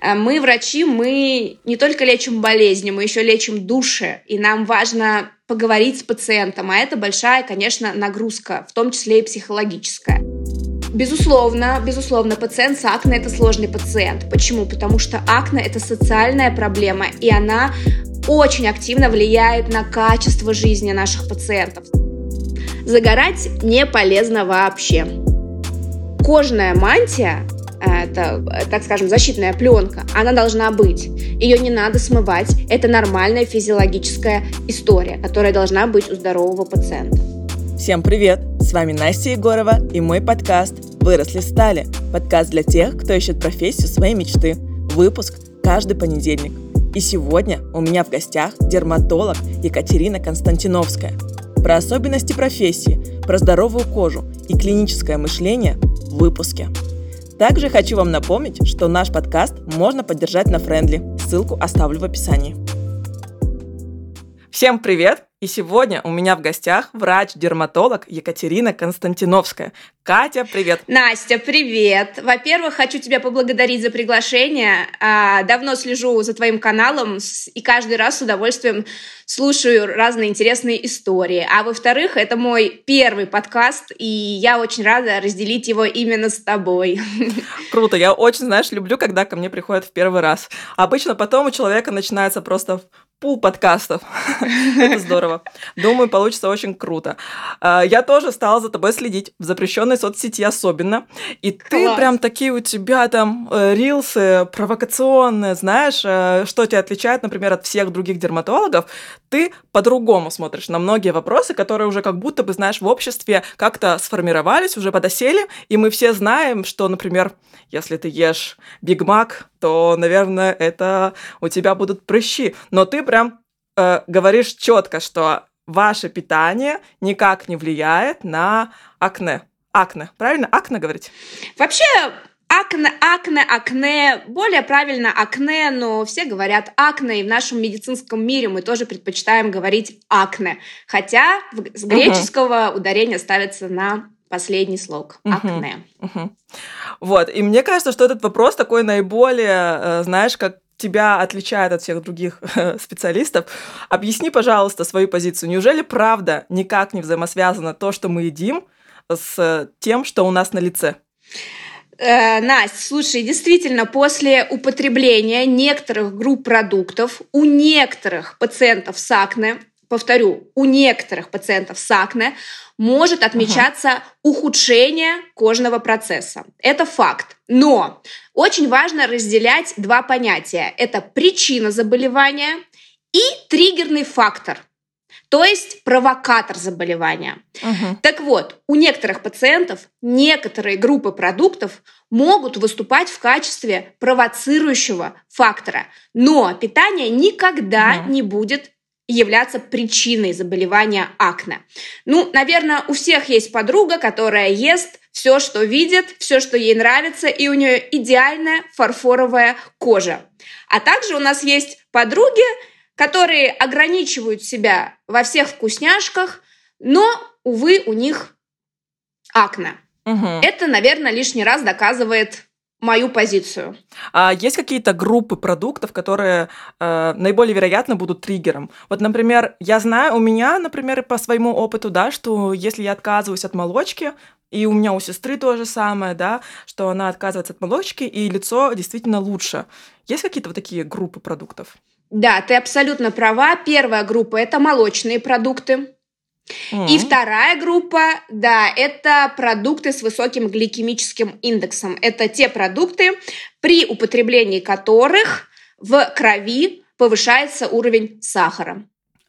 А мы, врачи, мы не только лечим болезни, мы еще лечим души, и нам важно поговорить с пациентом, а это большая, конечно, нагрузка, в том числе и психологическая. Безусловно, безусловно, пациент с акне – это сложный пациент. Почему? Потому что акне – это социальная проблема, и она очень активно влияет на качество жизни наших пациентов. Загорать не полезно вообще. Кожная мантия это, так скажем, защитная пленка, она должна быть. Ее не надо смывать. Это нормальная физиологическая история, которая должна быть у здорового пациента. Всем привет! С вами Настя Егорова и мой подкаст «Выросли стали». Подкаст для тех, кто ищет профессию своей мечты. Выпуск каждый понедельник. И сегодня у меня в гостях дерматолог Екатерина Константиновская. Про особенности профессии, про здоровую кожу и клиническое мышление в выпуске. Также хочу вам напомнить, что наш подкаст можно поддержать на Френдли. Ссылку оставлю в описании. Всем привет! И сегодня у меня в гостях врач-дерматолог Екатерина Константиновская. Катя, привет! Настя, привет! Во-первых, хочу тебя поблагодарить за приглашение. А, давно слежу за твоим каналом и каждый раз с удовольствием слушаю разные интересные истории. А во-вторых, это мой первый подкаст, и я очень рада разделить его именно с тобой. Круто, я очень, знаешь, люблю, когда ко мне приходят в первый раз. Обычно потом у человека начинается просто пул подкастов. Это здорово. Думаю, получится очень круто. А, я тоже стала за тобой следить в запрещенной соцсети особенно. И ты прям такие у тебя там э, рилсы провокационные, знаешь, э, что тебя отличает, например, от всех других дерматологов. Ты по-другому смотришь на многие вопросы, которые уже как будто бы, знаешь, в обществе как-то сформировались, уже подосели, и мы все знаем, что, например, если ты ешь Биг Мак, то, наверное, это у тебя будут прыщи. Но ты прям э, говоришь четко, что ваше питание никак не влияет на акне. Акне, правильно? Акне говорить? Вообще, Акне, акне, акне, более правильно акне, но все говорят акне, и в нашем медицинском мире мы тоже предпочитаем говорить акне, хотя с греческого uh-huh. ударение ставится на последний слог акне. Uh-huh. Uh-huh. Вот, и мне кажется, что этот вопрос такой наиболее, э, знаешь, как тебя отличает от всех других специалистов. Объясни, пожалуйста, свою позицию. Неужели правда никак не взаимосвязано то, что мы едим, с тем, что у нас на лице? Э, Настя, слушай, действительно, после употребления некоторых групп продуктов у некоторых пациентов с акне, повторю, у некоторых пациентов с акне может отмечаться uh-huh. ухудшение кожного процесса. Это факт. Но очень важно разделять два понятия. Это причина заболевания и триггерный фактор – то есть провокатор заболевания. Угу. Так вот, у некоторых пациентов некоторые группы продуктов могут выступать в качестве провоцирующего фактора, но питание никогда угу. не будет являться причиной заболевания акне. Ну, наверное, у всех есть подруга, которая ест все, что видит, все, что ей нравится, и у нее идеальная фарфоровая кожа. А также у нас есть подруги, которые ограничивают себя во всех вкусняшках, но, увы, у них акне. Угу. Это, наверное, лишний раз доказывает мою позицию. А есть какие-то группы продуктов, которые э, наиболее вероятно будут триггером? Вот, например, я знаю, у меня, например, по своему опыту, да, что если я отказываюсь от молочки, и у меня у сестры то же самое, да, что она отказывается от молочки, и лицо действительно лучше. Есть какие-то вот такие группы продуктов? Да, ты абсолютно права. Первая группа – это молочные продукты. Mm-hmm. И вторая группа, да, это продукты с высоким гликемическим индексом. Это те продукты, при употреблении которых в крови повышается уровень сахара.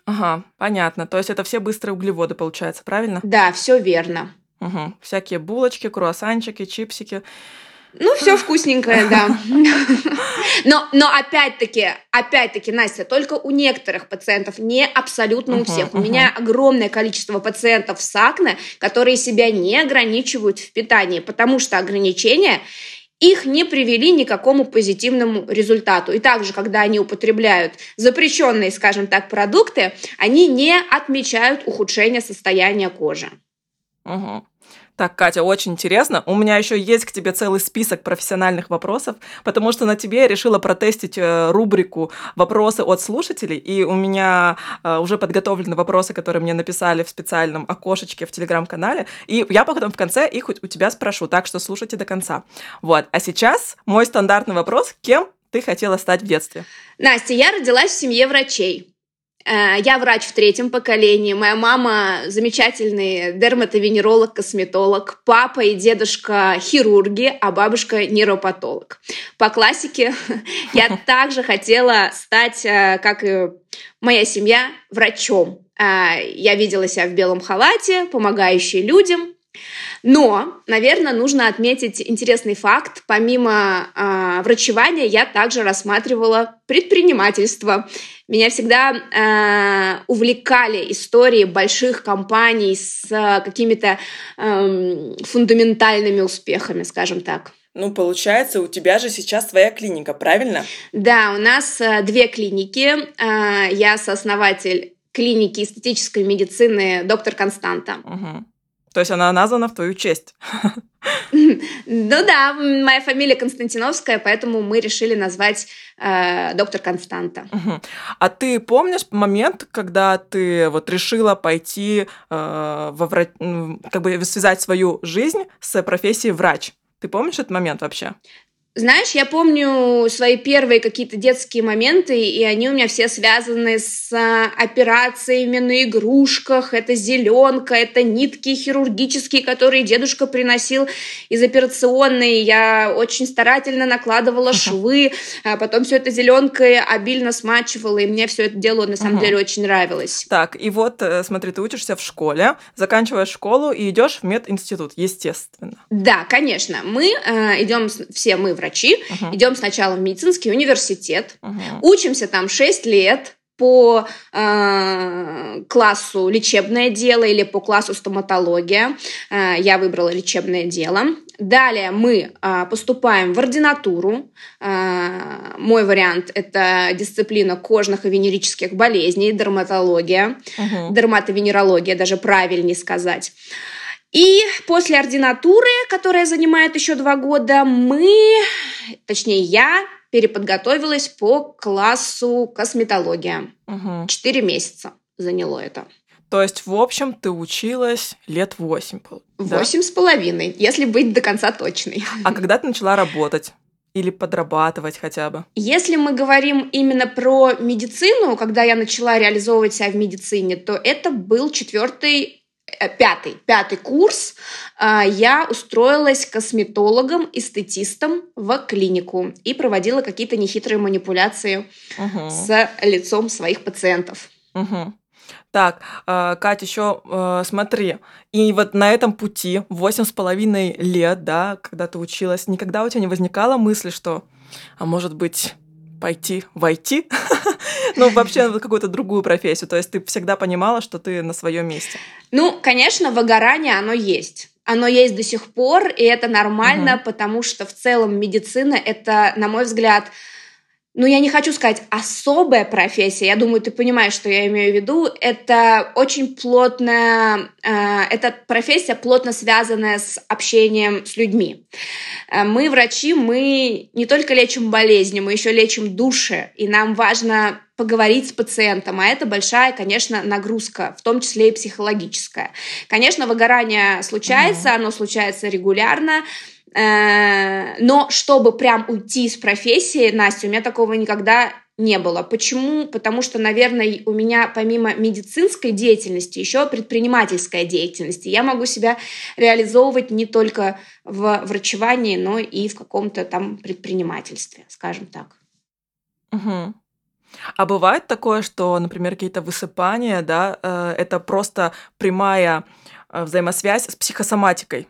Ага, понятно. То есть это все быстрые углеводы, получается, правильно? Да, все верно. Угу. Всякие булочки, круассанчики, чипсики. Ну, все вкусненькое, да. Но, но опять-таки, опять-таки, Настя, только у некоторых пациентов, не абсолютно у всех. У меня огромное количество пациентов с акне, которые себя не ограничивают в питании, потому что ограничения их не привели ни к какому позитивному результату. И также, когда они употребляют запрещенные, скажем так, продукты, они не отмечают ухудшение состояния кожи. Угу. Так, Катя, очень интересно. У меня еще есть к тебе целый список профессиональных вопросов, потому что на тебе я решила протестить э, рубрику «Вопросы от слушателей», и у меня э, уже подготовлены вопросы, которые мне написали в специальном окошечке в Телеграм-канале, и я потом в конце их у тебя спрошу, так что слушайте до конца. Вот, а сейчас мой стандартный вопрос – кем ты хотела стать в детстве? Настя, я родилась в семье врачей. Э, я врач в третьем поколении. Моя мама замечательный дерматовенеролог, косметолог. Папа и дедушка хирурги, а бабушка нейропатолог. По классике я также хотела стать, э, как и моя семья, врачом. Э, я видела себя в белом халате, помогающей людям, но, наверное, нужно отметить интересный факт. Помимо э, врачевания я также рассматривала предпринимательство. Меня всегда э, увлекали истории больших компаний с э, какими-то э, фундаментальными успехами, скажем так. Ну, получается, у тебя же сейчас твоя клиника, правильно? Да, у нас э, две клиники. Э, я сооснователь клиники эстетической медицины доктор Константа. Угу. То есть она названа в твою честь. Ну да, моя фамилия Константиновская, поэтому мы решили назвать э, доктор Константа. А ты помнишь момент, когда ты вот решила пойти э, во врач... как бы связать свою жизнь с профессией врач? Ты помнишь этот момент вообще? Знаешь, я помню свои первые какие-то детские моменты, и они у меня все связаны с а, операциями на игрушках. Это зеленка, это нитки хирургические, которые дедушка приносил из операционной. Я очень старательно накладывала швы, а потом все это зеленкой обильно смачивала, и мне все это дело на самом деле очень нравилось. Так, и вот, э, смотри, ты учишься в школе, заканчиваешь школу и идешь в мединститут, естественно. Да, конечно. Мы э, идем, все мы врачи, врачи, uh-huh. идем сначала в медицинский университет, uh-huh. учимся там 6 лет, по э, классу лечебное дело или по классу стоматология. Э, я выбрала лечебное дело. Далее мы э, поступаем в ординатуру. Э, мой вариант это дисциплина кожных и венерических болезней, дерматология, uh-huh. дерматовенерология, даже правильнее сказать. И после ординатуры, которая занимает еще два года, мы, точнее я, переподготовилась по классу косметология. Четыре угу. месяца заняло это. То есть, в общем, ты училась лет восемь. Восемь да? с половиной, если быть до конца точной. А когда ты начала работать? Или подрабатывать хотя бы? Если мы говорим именно про медицину, когда я начала реализовывать себя в медицине, то это был четвертый пятый, пятый курс а, я устроилась косметологом, эстетистом в клинику и проводила какие-то нехитрые манипуляции угу. с лицом своих пациентов. Угу. Так, э, Катя, еще э, смотри, и вот на этом пути, восемь с половиной лет, да, когда ты училась, никогда у тебя не возникало мысли, что, а может быть, пойти войти, ну, вообще в какую-то другую профессию. То есть ты всегда понимала, что ты на своем месте. Ну, конечно, выгорание, оно есть. Оно есть до сих пор, и это нормально, угу. потому что в целом медицина это, на мой взгляд, ну, я не хочу сказать особая профессия, я думаю, ты понимаешь, что я имею в виду. Это очень плотная, э, это профессия плотно связанная с общением с людьми. Э, мы, врачи, мы не только лечим болезни, мы еще лечим души, и нам важно поговорить с пациентом, а это большая, конечно, нагрузка, в том числе и психологическая. Конечно, выгорание случается, mm-hmm. оно случается регулярно, но чтобы прям уйти из профессии, Настя, у меня такого никогда не было. Почему? Потому что, наверное, у меня помимо медицинской деятельности еще предпринимательская деятельность. Я могу себя реализовывать не только в врачевании, но и в каком-то там предпринимательстве, скажем так. Угу. А бывает такое, что, например, какие-то высыпания, да, э, это просто прямая э, взаимосвязь с психосоматикой?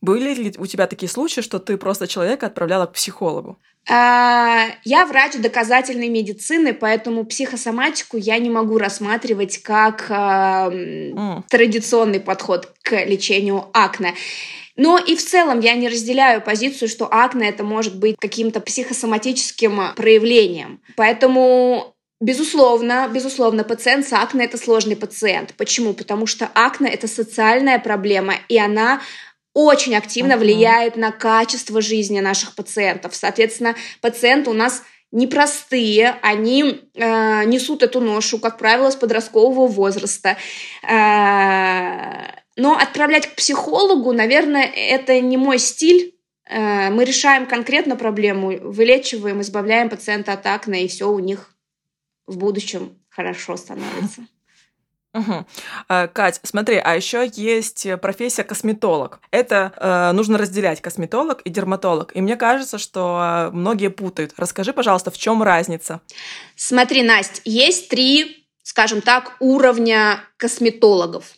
Были ли у тебя такие случаи, что ты просто человека отправляла к психологу? А, я врач доказательной медицины, поэтому психосоматику я не могу рассматривать как mm. традиционный подход к лечению акне. Но и в целом я не разделяю позицию, что акне это может быть каким-то психосоматическим проявлением. Поэтому Безусловно, безусловно, пациент с акне – это сложный пациент. Почему? Потому что акне – это социальная проблема, и она очень активно uh-huh. влияет на качество жизни наших пациентов. Соответственно, пациенты у нас непростые, они э, несут эту ношу, как правило, с подросткового возраста. Э, но отправлять к психологу, наверное, это не мой стиль. Э, мы решаем конкретно проблему, вылечиваем, избавляем пациента от акне, и все у них в будущем хорошо становится. Угу. Кать, смотри, а еще есть профессия косметолог. Это э, нужно разделять косметолог и дерматолог. И мне кажется, что многие путают. Расскажи, пожалуйста, в чем разница? Смотри, Настя, есть три, скажем так, уровня косметологов.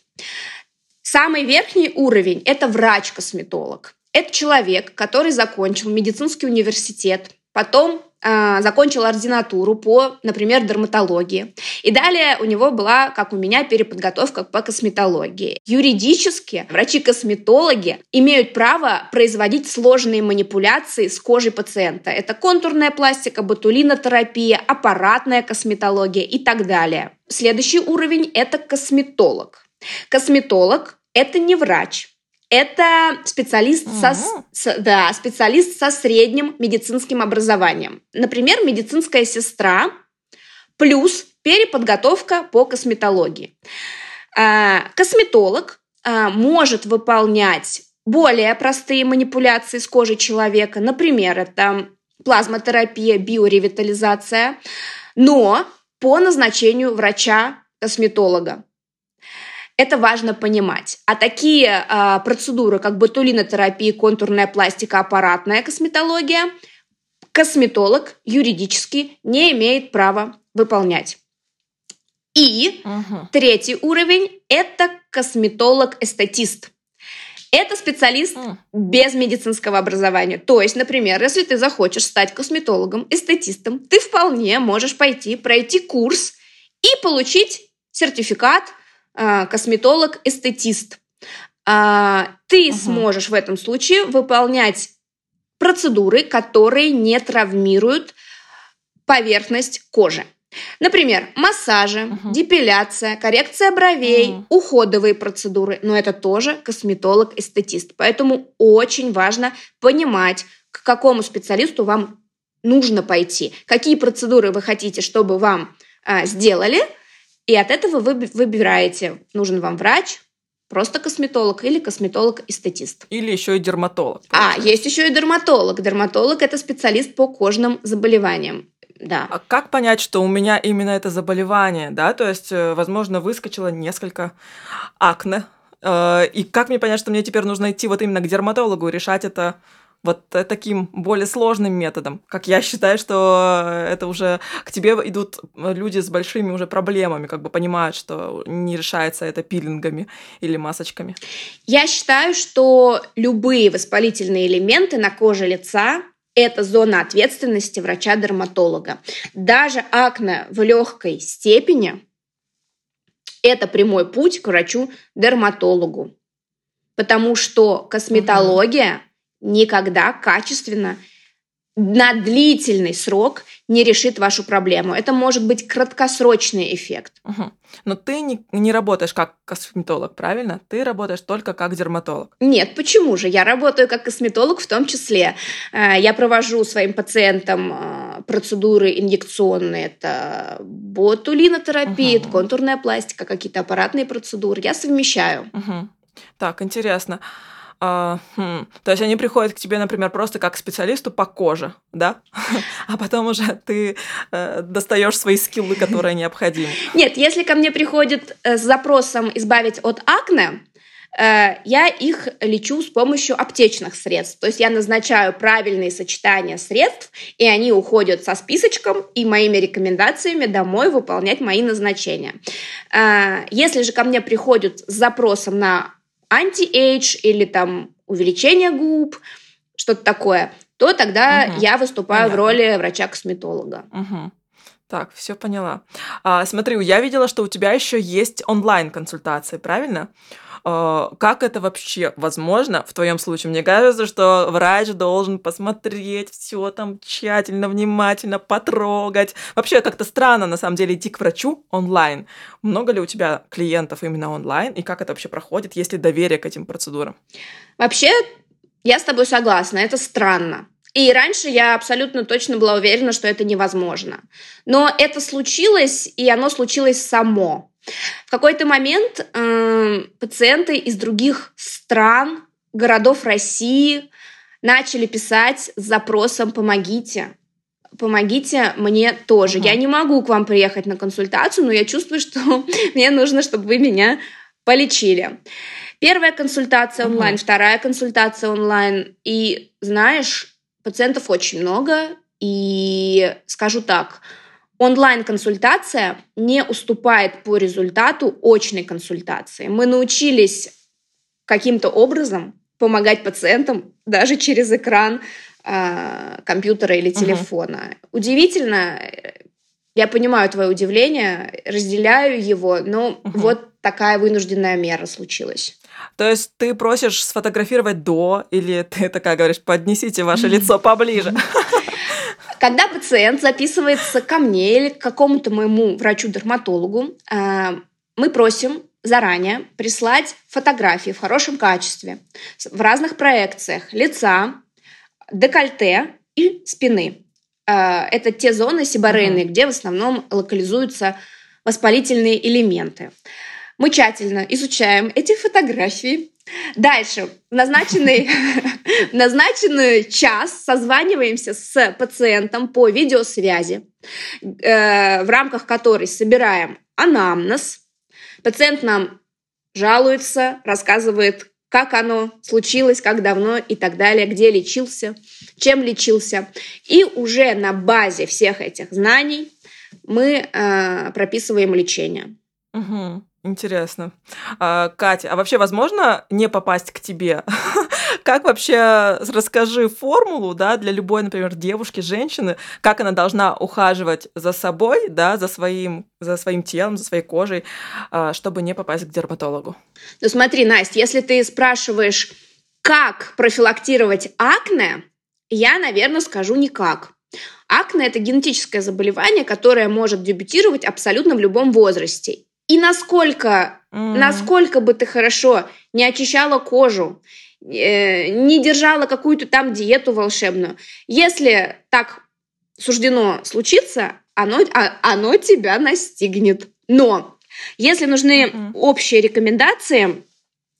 Самый верхний уровень – это врач-косметолог. Это человек, который закончил медицинский университет, потом а, закончил ординатуру по, например, дерматологии. И далее у него была, как у меня, переподготовка по косметологии. Юридически врачи-косметологи имеют право производить сложные манипуляции с кожей пациента. Это контурная пластика, ботулинотерапия, аппаратная косметология и так далее. Следующий уровень – это косметолог. Косметолог – это не врач, это специалист, со, с, да, специалист со средним медицинским образованием. Например, медицинская сестра плюс переподготовка по косметологии. А, косметолог а, может выполнять более простые манипуляции с кожей человека. Например, это плазмотерапия, биоревитализация, но по назначению врача-косметолога. Это важно понимать. А такие э, процедуры, как ботулинотерапия, контурная пластика, аппаратная косметология, косметолог юридически не имеет права выполнять. И угу. третий уровень – это косметолог-эстетист. Это специалист mm. без медицинского образования. То есть, например, если ты захочешь стать косметологом, эстетистом, ты вполне можешь пойти, пройти курс и получить сертификат – косметолог-эстетист. А, ты угу. сможешь в этом случае выполнять процедуры, которые не травмируют поверхность кожи. Например, массажи, угу. депиляция, коррекция бровей, угу. уходовые процедуры. Но это тоже косметолог-эстетист. Поэтому очень важно понимать, к какому специалисту вам нужно пойти, какие процедуры вы хотите, чтобы вам а, сделали – и от этого вы выбираете, нужен вам врач, просто косметолог или косметолог-эстетист. Или еще и дерматолог. А, есть еще и дерматолог. Дерматолог – это специалист по кожным заболеваниям. Да. А как понять, что у меня именно это заболевание, да? То есть, э, возможно, выскочило несколько акне, э, и как мне понять, что мне теперь нужно идти вот именно к дерматологу и решать это вот таким более сложным методом. Как я считаю, что это уже к тебе идут люди с большими уже проблемами, как бы понимают, что не решается это пилингами или масочками. Я считаю, что любые воспалительные элементы на коже лица это зона ответственности врача-дерматолога. Даже акне в легкой степени – это прямой путь к врачу-дерматологу. Потому что косметология никогда качественно на длительный срок не решит вашу проблему. Это может быть краткосрочный эффект. Угу. Но ты не, не работаешь как косметолог, правильно? Ты работаешь только как дерматолог. Нет, почему же? Я работаю как косметолог в том числе. Э, я провожу своим пациентам э, процедуры инъекционные. Это ботулинотерапия, угу. контурная пластика, какие-то аппаратные процедуры. Я совмещаю. Угу. Так, интересно. А, хм. То есть они приходят к тебе, например, просто как к специалисту по коже, да? А потом уже ты э, достаешь свои skill ы, которые необходимы. Нет, если ко мне приходят э, с запросом избавить от акне, э, я их лечу с помощью аптечных средств. То есть я назначаю правильные сочетания средств, и они уходят со списочком и моими рекомендациями домой выполнять мои назначения. Э, если же ко мне приходят с запросом на anti-age или там увеличение губ, что-то такое, то тогда угу. я выступаю Понятно. в роли врача-косметолога. Угу. Так, все поняла. А, смотри, я видела, что у тебя еще есть онлайн-консультации, правильно? А, как это вообще возможно в твоем случае? Мне кажется, что врач должен посмотреть все там тщательно, внимательно, потрогать. Вообще как-то странно, на самом деле, идти к врачу онлайн. Много ли у тебя клиентов именно онлайн? И как это вообще проходит? Есть ли доверие к этим процедурам? Вообще, я с тобой согласна, это странно. И раньше я абсолютно точно была уверена, что это невозможно. Но это случилось, и оно случилось само. В какой-то момент э, пациенты из других стран, городов России начали писать с запросом «помогите». Помогите мне тоже. Uh-huh. Я не могу к вам приехать на консультацию, но я чувствую, что мне нужно, чтобы вы меня полечили. Первая консультация онлайн, вторая консультация онлайн. И знаешь, Пациентов очень много, и скажу так, онлайн-консультация не уступает по результату очной консультации. Мы научились каким-то образом помогать пациентам даже через экран э, компьютера или телефона. Угу. Удивительно, я понимаю твое удивление, разделяю его, но угу. вот такая вынужденная мера случилась. То есть ты просишь сфотографировать до, или ты такая говоришь, поднесите ваше лицо поближе? Когда пациент записывается ко мне или к какому-то моему врачу-дерматологу, э, мы просим заранее прислать фотографии в хорошем качестве, в разных проекциях лица, декольте и спины. Э, это те зоны сибарейные, где в основном локализуются воспалительные элементы. Мы тщательно изучаем эти фотографии. Дальше, в назначенный, в назначенный час созваниваемся с пациентом по видеосвязи, э, в рамках которой собираем анамнез. Пациент нам жалуется, рассказывает, как оно случилось, как давно и так далее, где лечился, чем лечился. И уже на базе всех этих знаний мы э, прописываем лечение. Угу. Интересно. А, Катя, а вообще возможно не попасть к тебе? как вообще, расскажи формулу, да, для любой, например, девушки, женщины, как она должна ухаживать за собой, да, за своим, за своим телом, за своей кожей, а, чтобы не попасть к дерматологу? Ну смотри, Настя, если ты спрашиваешь, как профилактировать акне, я, наверное, скажу никак. Акне – это генетическое заболевание, которое может дебютировать абсолютно в любом возрасте. И насколько, mm. насколько бы ты хорошо не очищала кожу, э, не держала какую-то там диету волшебную, если так суждено случиться, оно, а, оно тебя настигнет. Но если нужны mm-hmm. общие рекомендации,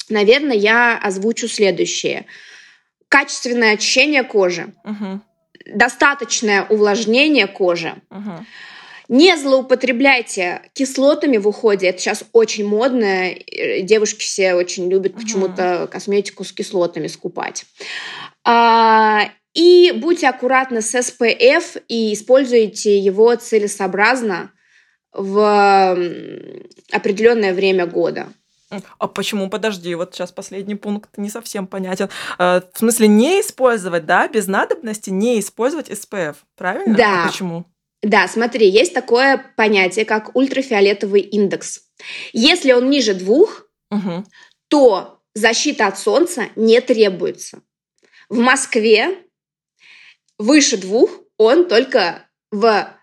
наверное, я озвучу следующее. Качественное очищение кожи, mm-hmm. достаточное увлажнение кожи, mm-hmm не злоупотребляйте кислотами в уходе. Это сейчас очень модно. Девушки все очень любят почему-то косметику с кислотами скупать. А, и будьте аккуратны с SPF и используйте его целесообразно в определенное время года. А почему? Подожди, вот сейчас последний пункт не совсем понятен. А, в смысле, не использовать, да, без надобности не использовать SPF, правильно? Да. А почему? Да, смотри, есть такое понятие, как ультрафиолетовый индекс. Если он ниже двух, угу. то защита от солнца не требуется. В Москве выше двух он только в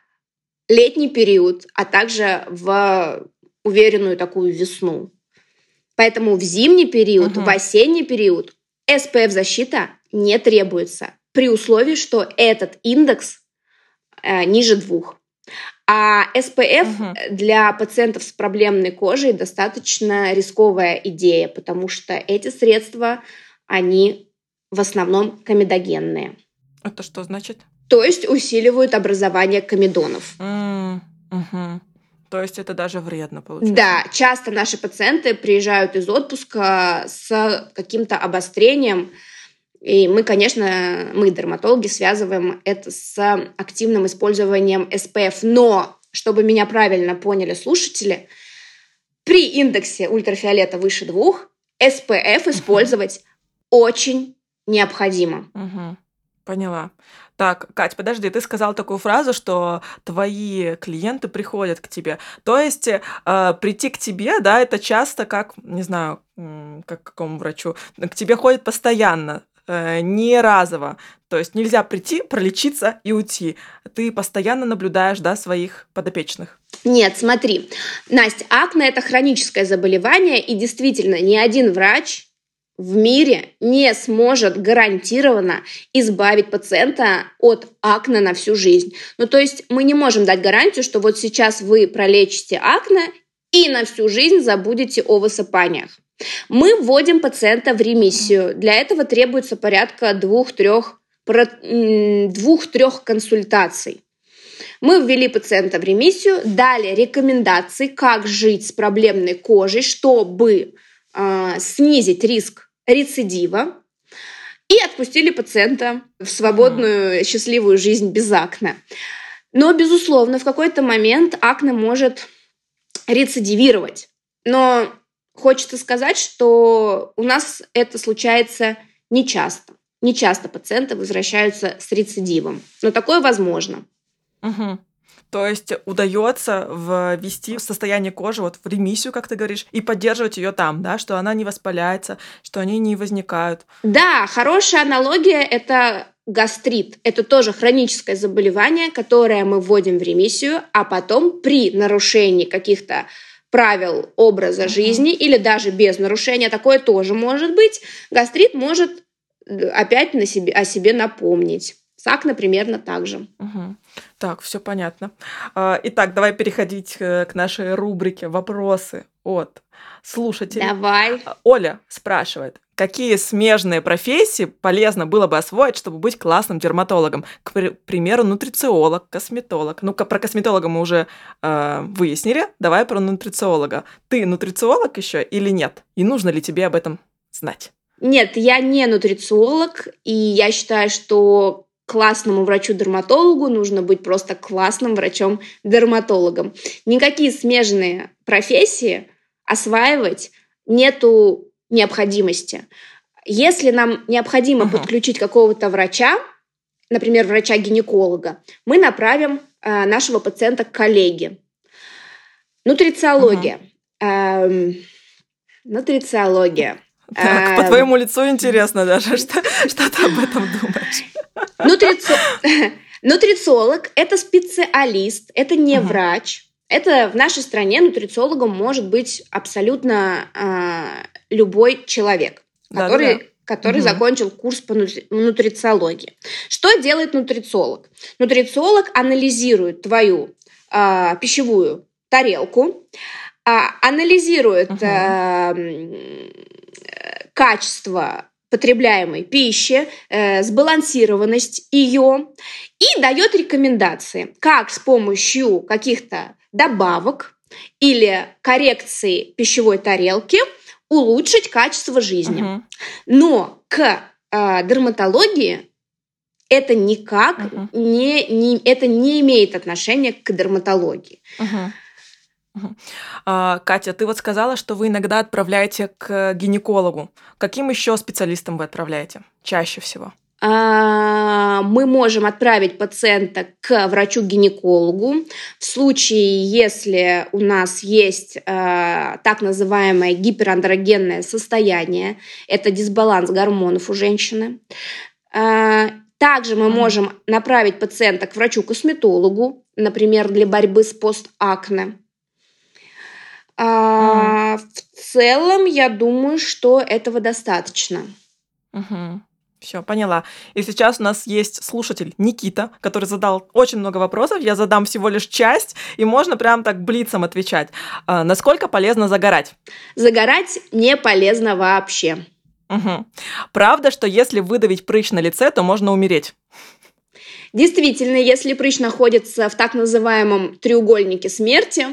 летний период, а также в уверенную такую весну. Поэтому в зимний период, угу. в осенний период SPF-защита не требуется при условии, что этот индекс ниже двух. А SPF угу. для пациентов с проблемной кожей достаточно рисковая идея, потому что эти средства, они в основном комедогенные. Это что значит? То есть усиливают образование комедонов. Mm, угу. То есть это даже вредно получается. Да, часто наши пациенты приезжают из отпуска с каким-то обострением и мы, конечно, мы, дерматологи, связываем это с активным использованием SPF. Но, чтобы меня правильно поняли слушатели, при индексе ультрафиолета выше двух SPF использовать очень необходимо. Uh-huh. Поняла. Так, Кать, подожди, ты сказал такую фразу, что твои клиенты приходят к тебе. То есть э, прийти к тебе, да, это часто как, не знаю, как к какому врачу, к тебе ходят постоянно, э, не разово. То есть нельзя прийти, пролечиться и уйти. Ты постоянно наблюдаешь, да, своих подопечных. Нет, смотри, Настя, акне это хроническое заболевание, и действительно ни один врач в мире не сможет гарантированно избавить пациента от акне на всю жизнь. Ну, то есть мы не можем дать гарантию, что вот сейчас вы пролечите акне и на всю жизнь забудете о высыпаниях. Мы вводим пациента в ремиссию. Для этого требуется порядка двух-трех двух-трех консультаций. Мы ввели пациента в ремиссию, дали рекомендации, как жить с проблемной кожей, чтобы э, снизить риск рецидива и отпустили пациента в свободную, счастливую жизнь без акне. Но, безусловно, в какой-то момент акне может рецидивировать. Но хочется сказать, что у нас это случается нечасто. Нечасто пациенты возвращаются с рецидивом, но такое возможно. Угу. То есть удается ввести состояние кожи вот в ремиссию, как ты говоришь, и поддерживать ее там, да, что она не воспаляется, что они не возникают. Да, хорошая аналогия – это гастрит. Это тоже хроническое заболевание, которое мы вводим в ремиссию, а потом при нарушении каких-то правил образа жизни или даже без нарушения, такое тоже может быть, гастрит может э, опять на себе, о себе напомнить. САК, например, так же. Угу. Так, все понятно. А, итак, давай переходить к нашей рубрике «Вопросы от слушателей». Давай. А, Оля спрашивает, какие смежные профессии полезно было бы освоить, чтобы быть классным дерматологом? К примеру, нутрициолог, косметолог. Ну, про косметолога мы уже э, выяснили. Давай про нутрициолога. Ты нутрициолог еще или нет? И нужно ли тебе об этом знать? Нет, я не нутрициолог, и я считаю, что классному врачу-дерматологу нужно быть просто классным врачом-дерматологом. Никакие смежные профессии осваивать нету необходимости. Если нам необходимо uh-huh. подключить какого-то врача, например, врача-гинеколога, мы направим э, нашего пациента к коллеге. Нутрициология. Uh-huh. Эм, нутрициология. Так, по эм. твоему лицу интересно даже, что, что ты об этом думаешь. Нутрици... Нутрициолог – это специалист, это не угу. врач. Это в нашей стране нутрициологом может быть абсолютно э, любой человек, да, который, да. который угу. закончил курс по нутрициологии. Что делает нутрициолог? Нутрициолог анализирует твою э, пищевую тарелку, э, анализирует угу. э, качество потребляемой пищи, э, сбалансированность ее и дает рекомендации, как с помощью каких-то добавок или коррекции пищевой тарелки улучшить качество жизни. Угу. Но к э, дерматологии это никак угу. не, не это не имеет отношения к дерматологии. Угу. Катя, ты вот сказала, что вы иногда отправляете к гинекологу. Каким еще специалистам вы отправляете чаще всего? А, мы можем отправить пациента к врачу-гинекологу в случае, если у нас есть а, так называемое гиперандрогенное состояние, это дисбаланс гормонов у женщины. Также мы можем направить пациента к врачу-косметологу, например, для борьбы с постакне. А, В целом, я думаю, что этого достаточно. Угу. Все, поняла. И сейчас у нас есть слушатель Никита, который задал очень много вопросов. Я задам всего лишь часть, и можно прям так блицом отвечать. А, насколько полезно загорать? Загорать не полезно вообще. Угу. Правда, что если выдавить прыщ на лице, то можно умереть? Действительно, если прыщ находится в так называемом треугольнике смерти,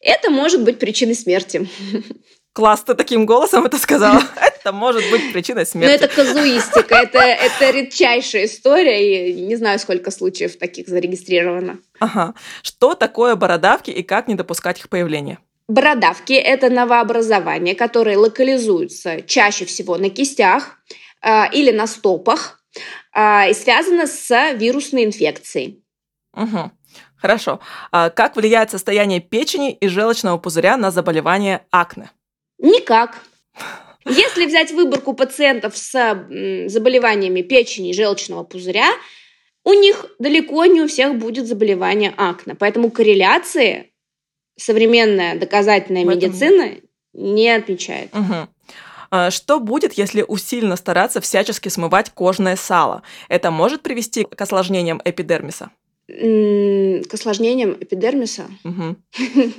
это может быть причиной смерти. Класс, ты таким голосом это сказала. Это может быть причиной ну, смерти. Но это казуистика, это, это редчайшая история, и не знаю, сколько случаев таких зарегистрировано. Ага. Что такое бородавки и как не допускать их появления? Бородавки – это новообразования, которые локализуются чаще всего на кистях э, или на стопах. а, и связано с вирусной инфекцией. Угу. Хорошо. А как влияет состояние печени и желчного пузыря на заболевание акне? Никак. Если взять выборку пациентов с заболеваниями печени и желчного пузыря, у них далеко не у всех будет заболевание акне. Поэтому корреляции современная доказательная медицина не отмечает. Угу. Что будет, если усиленно стараться всячески смывать кожное сало? Это может привести к осложнениям эпидермиса? К осложнениям эпидермиса. Угу.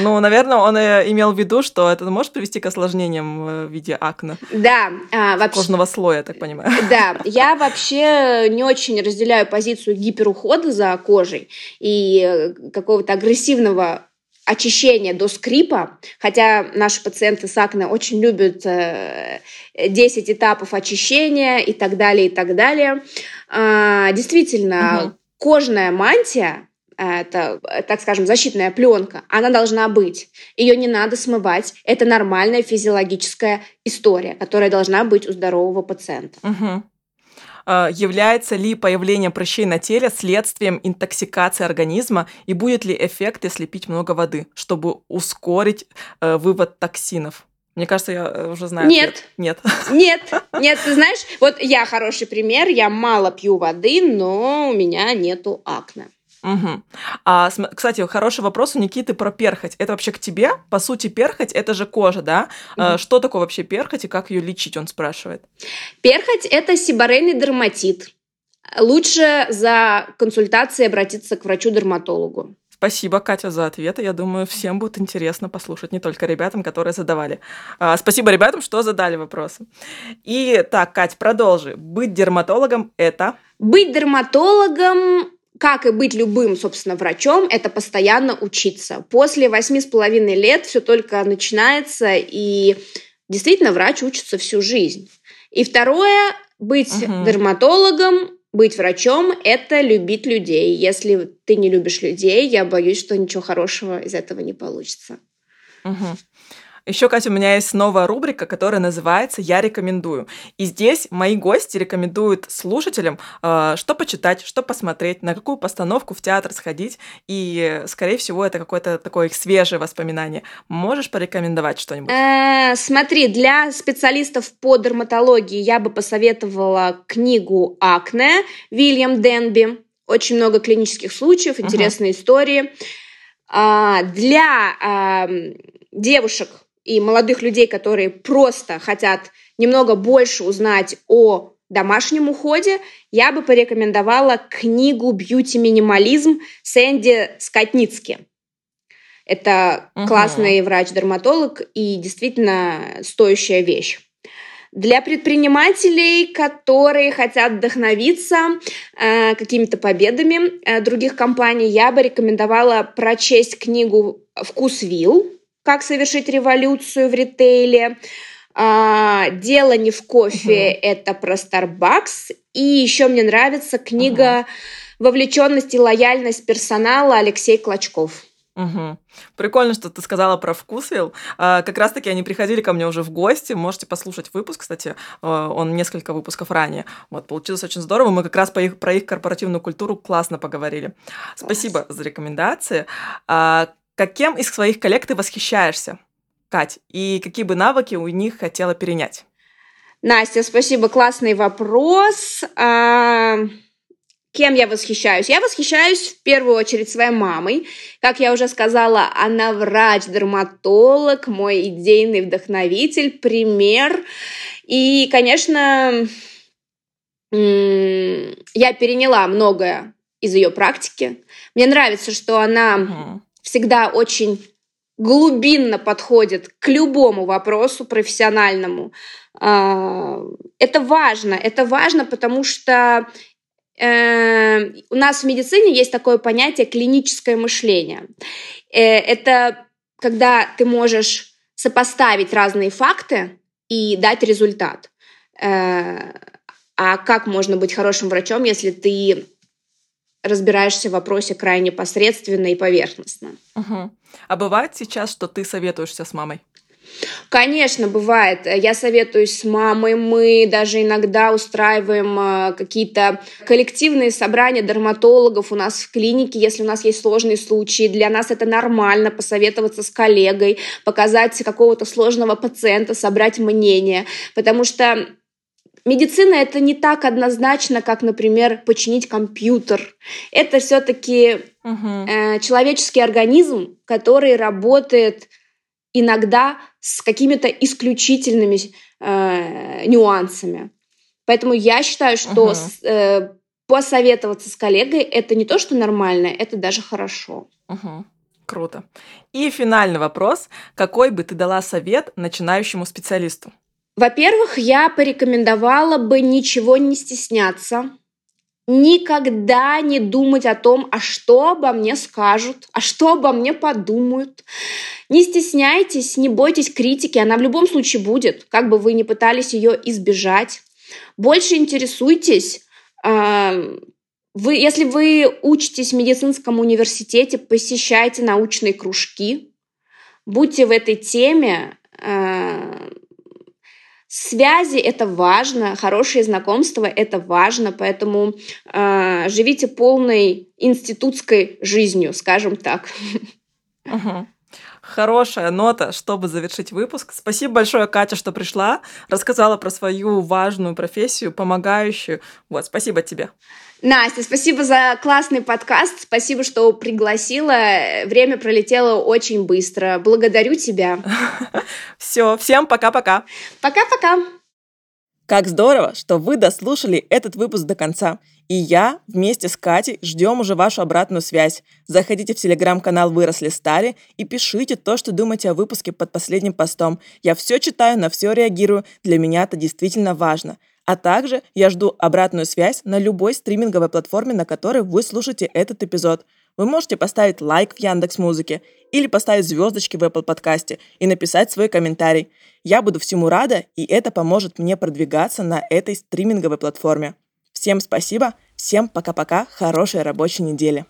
Ну, наверное, он имел в виду, что это может привести к осложнениям э, в виде акне. Да, а, вообще. Кожного слоя, я так понимаю. Да, я вообще не очень разделяю позицию гиперухода за кожей и э, какого-то агрессивного очищения до скрипа, хотя наши пациенты с акне очень любят 10 э, этапов очищения и так далее, и так далее. А, действительно, угу кожная мантия, э, это, так скажем, защитная пленка, она должна быть. Ее не надо смывать. Это нормальная физиологическая история, которая должна быть у здорового пациента. Угу. Является ли появление прыщей на теле следствием интоксикации организма и будет ли эффект, если пить много воды, чтобы ускорить э, вывод токсинов? Мне кажется, я э, уже знаю. Нет. Ответ. Нет. Нет. Нет, ты знаешь, вот я хороший пример. Я мало пью воды, но у меня нету акне. Угу. А, кстати, хороший вопрос у Никиты про перхоть. Это вообще к тебе? По сути, перхоть это же кожа, да? Угу. Что такое вообще перхоть и как ее лечить, он спрашивает. Перхоть это сибарейный дерматит. Лучше за консультацией обратиться к врачу-дерматологу. Спасибо, Катя, за ответы. Я думаю, всем будет интересно послушать, не только ребятам, которые задавали. А, спасибо ребятам, что задали вопросы. И так, Катя, продолжи. Быть дерматологом – это… Быть дерматологом как и быть любым, собственно, врачом, это постоянно учиться. После восьми с половиной лет все только начинается, и действительно врач учится всю жизнь. И второе, быть угу. дерматологом быть врачом – это любить людей. Если ты не любишь людей, я боюсь, что ничего хорошего из этого не получится. Угу. Еще, Катя, у меня есть новая рубрика, которая называется «Я рекомендую». И здесь мои гости рекомендуют слушателям, э, что почитать, что посмотреть, на какую постановку в театр сходить. И, скорее всего, это какое-то такое их свежее воспоминание. Можешь порекомендовать что-нибудь? Э, смотри, для специалистов по дерматологии я бы посоветовала книгу «Акне» Вильям Денби. Очень много клинических случаев, интересные истории. А, для девушек и молодых людей, которые просто хотят немного больше узнать о домашнем уходе, я бы порекомендовала книгу «Бьюти-минимализм» Сэнди Скотницки. Это угу. классный врач-дерматолог и действительно стоящая вещь. Для предпринимателей, которые хотят вдохновиться э, какими-то победами э, других компаний, я бы рекомендовала прочесть книгу «Вкус вилл» как совершить революцию в ритейле. А, Дело не в кофе, угу. это про Starbucks. И еще мне нравится книга угу. «Вовлеченность и лояльность персонала» Алексей Клочков. Угу. Прикольно, что ты сказала про вкусвилл. А, как раз-таки они приходили ко мне уже в гости. Можете послушать выпуск, кстати, а, он несколько выпусков ранее. Вот, получилось очень здорово. Мы как раз по их, про их корпоративную культуру классно поговорили. Спасибо за рекомендации. Каким из своих коллег ты восхищаешься, Кать? И какие бы навыки у них хотела перенять? Настя, спасибо, классный вопрос. А, кем я восхищаюсь? Я восхищаюсь в первую очередь своей мамой. Как я уже сказала, она врач-дерматолог, мой идейный вдохновитель, пример. И, конечно, я переняла многое из ее практики. Мне нравится, что она всегда очень глубинно подходит к любому вопросу профессиональному. А, это важно. Это важно, потому что э, у нас в медицине есть такое понятие клиническое мышление. Э, это когда ты можешь сопоставить разные факты и дать результат. Э, а как можно быть хорошим врачом, если ты разбираешься в вопросе крайне посредственно и поверхностно. Угу. А бывает сейчас, что ты советуешься с мамой? Конечно, бывает. Я советуюсь с мамой. Мы даже иногда устраиваем э, какие-то коллективные собрания дерматологов у нас в клинике, если у нас есть сложные случаи. Для нас это нормально посоветоваться с коллегой, показать какого-то сложного пациента, собрать мнение. Потому что Медицина это не так однозначно, как, например, починить компьютер. Это все-таки угу. э, человеческий организм, который работает иногда с какими-то исключительными э, нюансами. Поэтому я считаю, что угу. с, э, посоветоваться с коллегой это не то, что нормально, это даже хорошо. Угу. Круто. И финальный вопрос. Какой бы ты дала совет начинающему специалисту? Во-первых, я порекомендовала бы ничего не стесняться, никогда не думать о том, а что обо мне скажут, а что обо мне подумают. Не стесняйтесь, не бойтесь критики, она в любом случае будет, как бы вы ни пытались ее избежать. Больше интересуйтесь. Вы, если вы учитесь в медицинском университете, посещайте научные кружки, будьте в этой теме, Связи это важно, хорошие знакомства это важно, поэтому э, живите полной институтской жизнью, скажем так. Угу. Хорошая нота, чтобы завершить выпуск. Спасибо большое, Катя, что пришла, рассказала про свою важную профессию, помогающую. Вот, спасибо тебе. Настя, спасибо за классный подкаст, спасибо, что пригласила. Время пролетело очень быстро. Благодарю тебя. Все, всем пока-пока. Пока-пока. Как здорово, что вы дослушали этот выпуск до конца. И я вместе с Катей ждем уже вашу обратную связь. Заходите в телеграм-канал «Выросли стали» и пишите то, что думаете о выпуске под последним постом. Я все читаю, на все реагирую. Для меня это действительно важно. А также я жду обратную связь на любой стриминговой платформе, на которой вы слушаете этот эпизод. Вы можете поставить лайк в Яндекс Музыке или поставить звездочки в Apple подкасте и написать свой комментарий. Я буду всему рада, и это поможет мне продвигаться на этой стриминговой платформе. Всем спасибо, всем пока-пока, хорошей рабочей недели.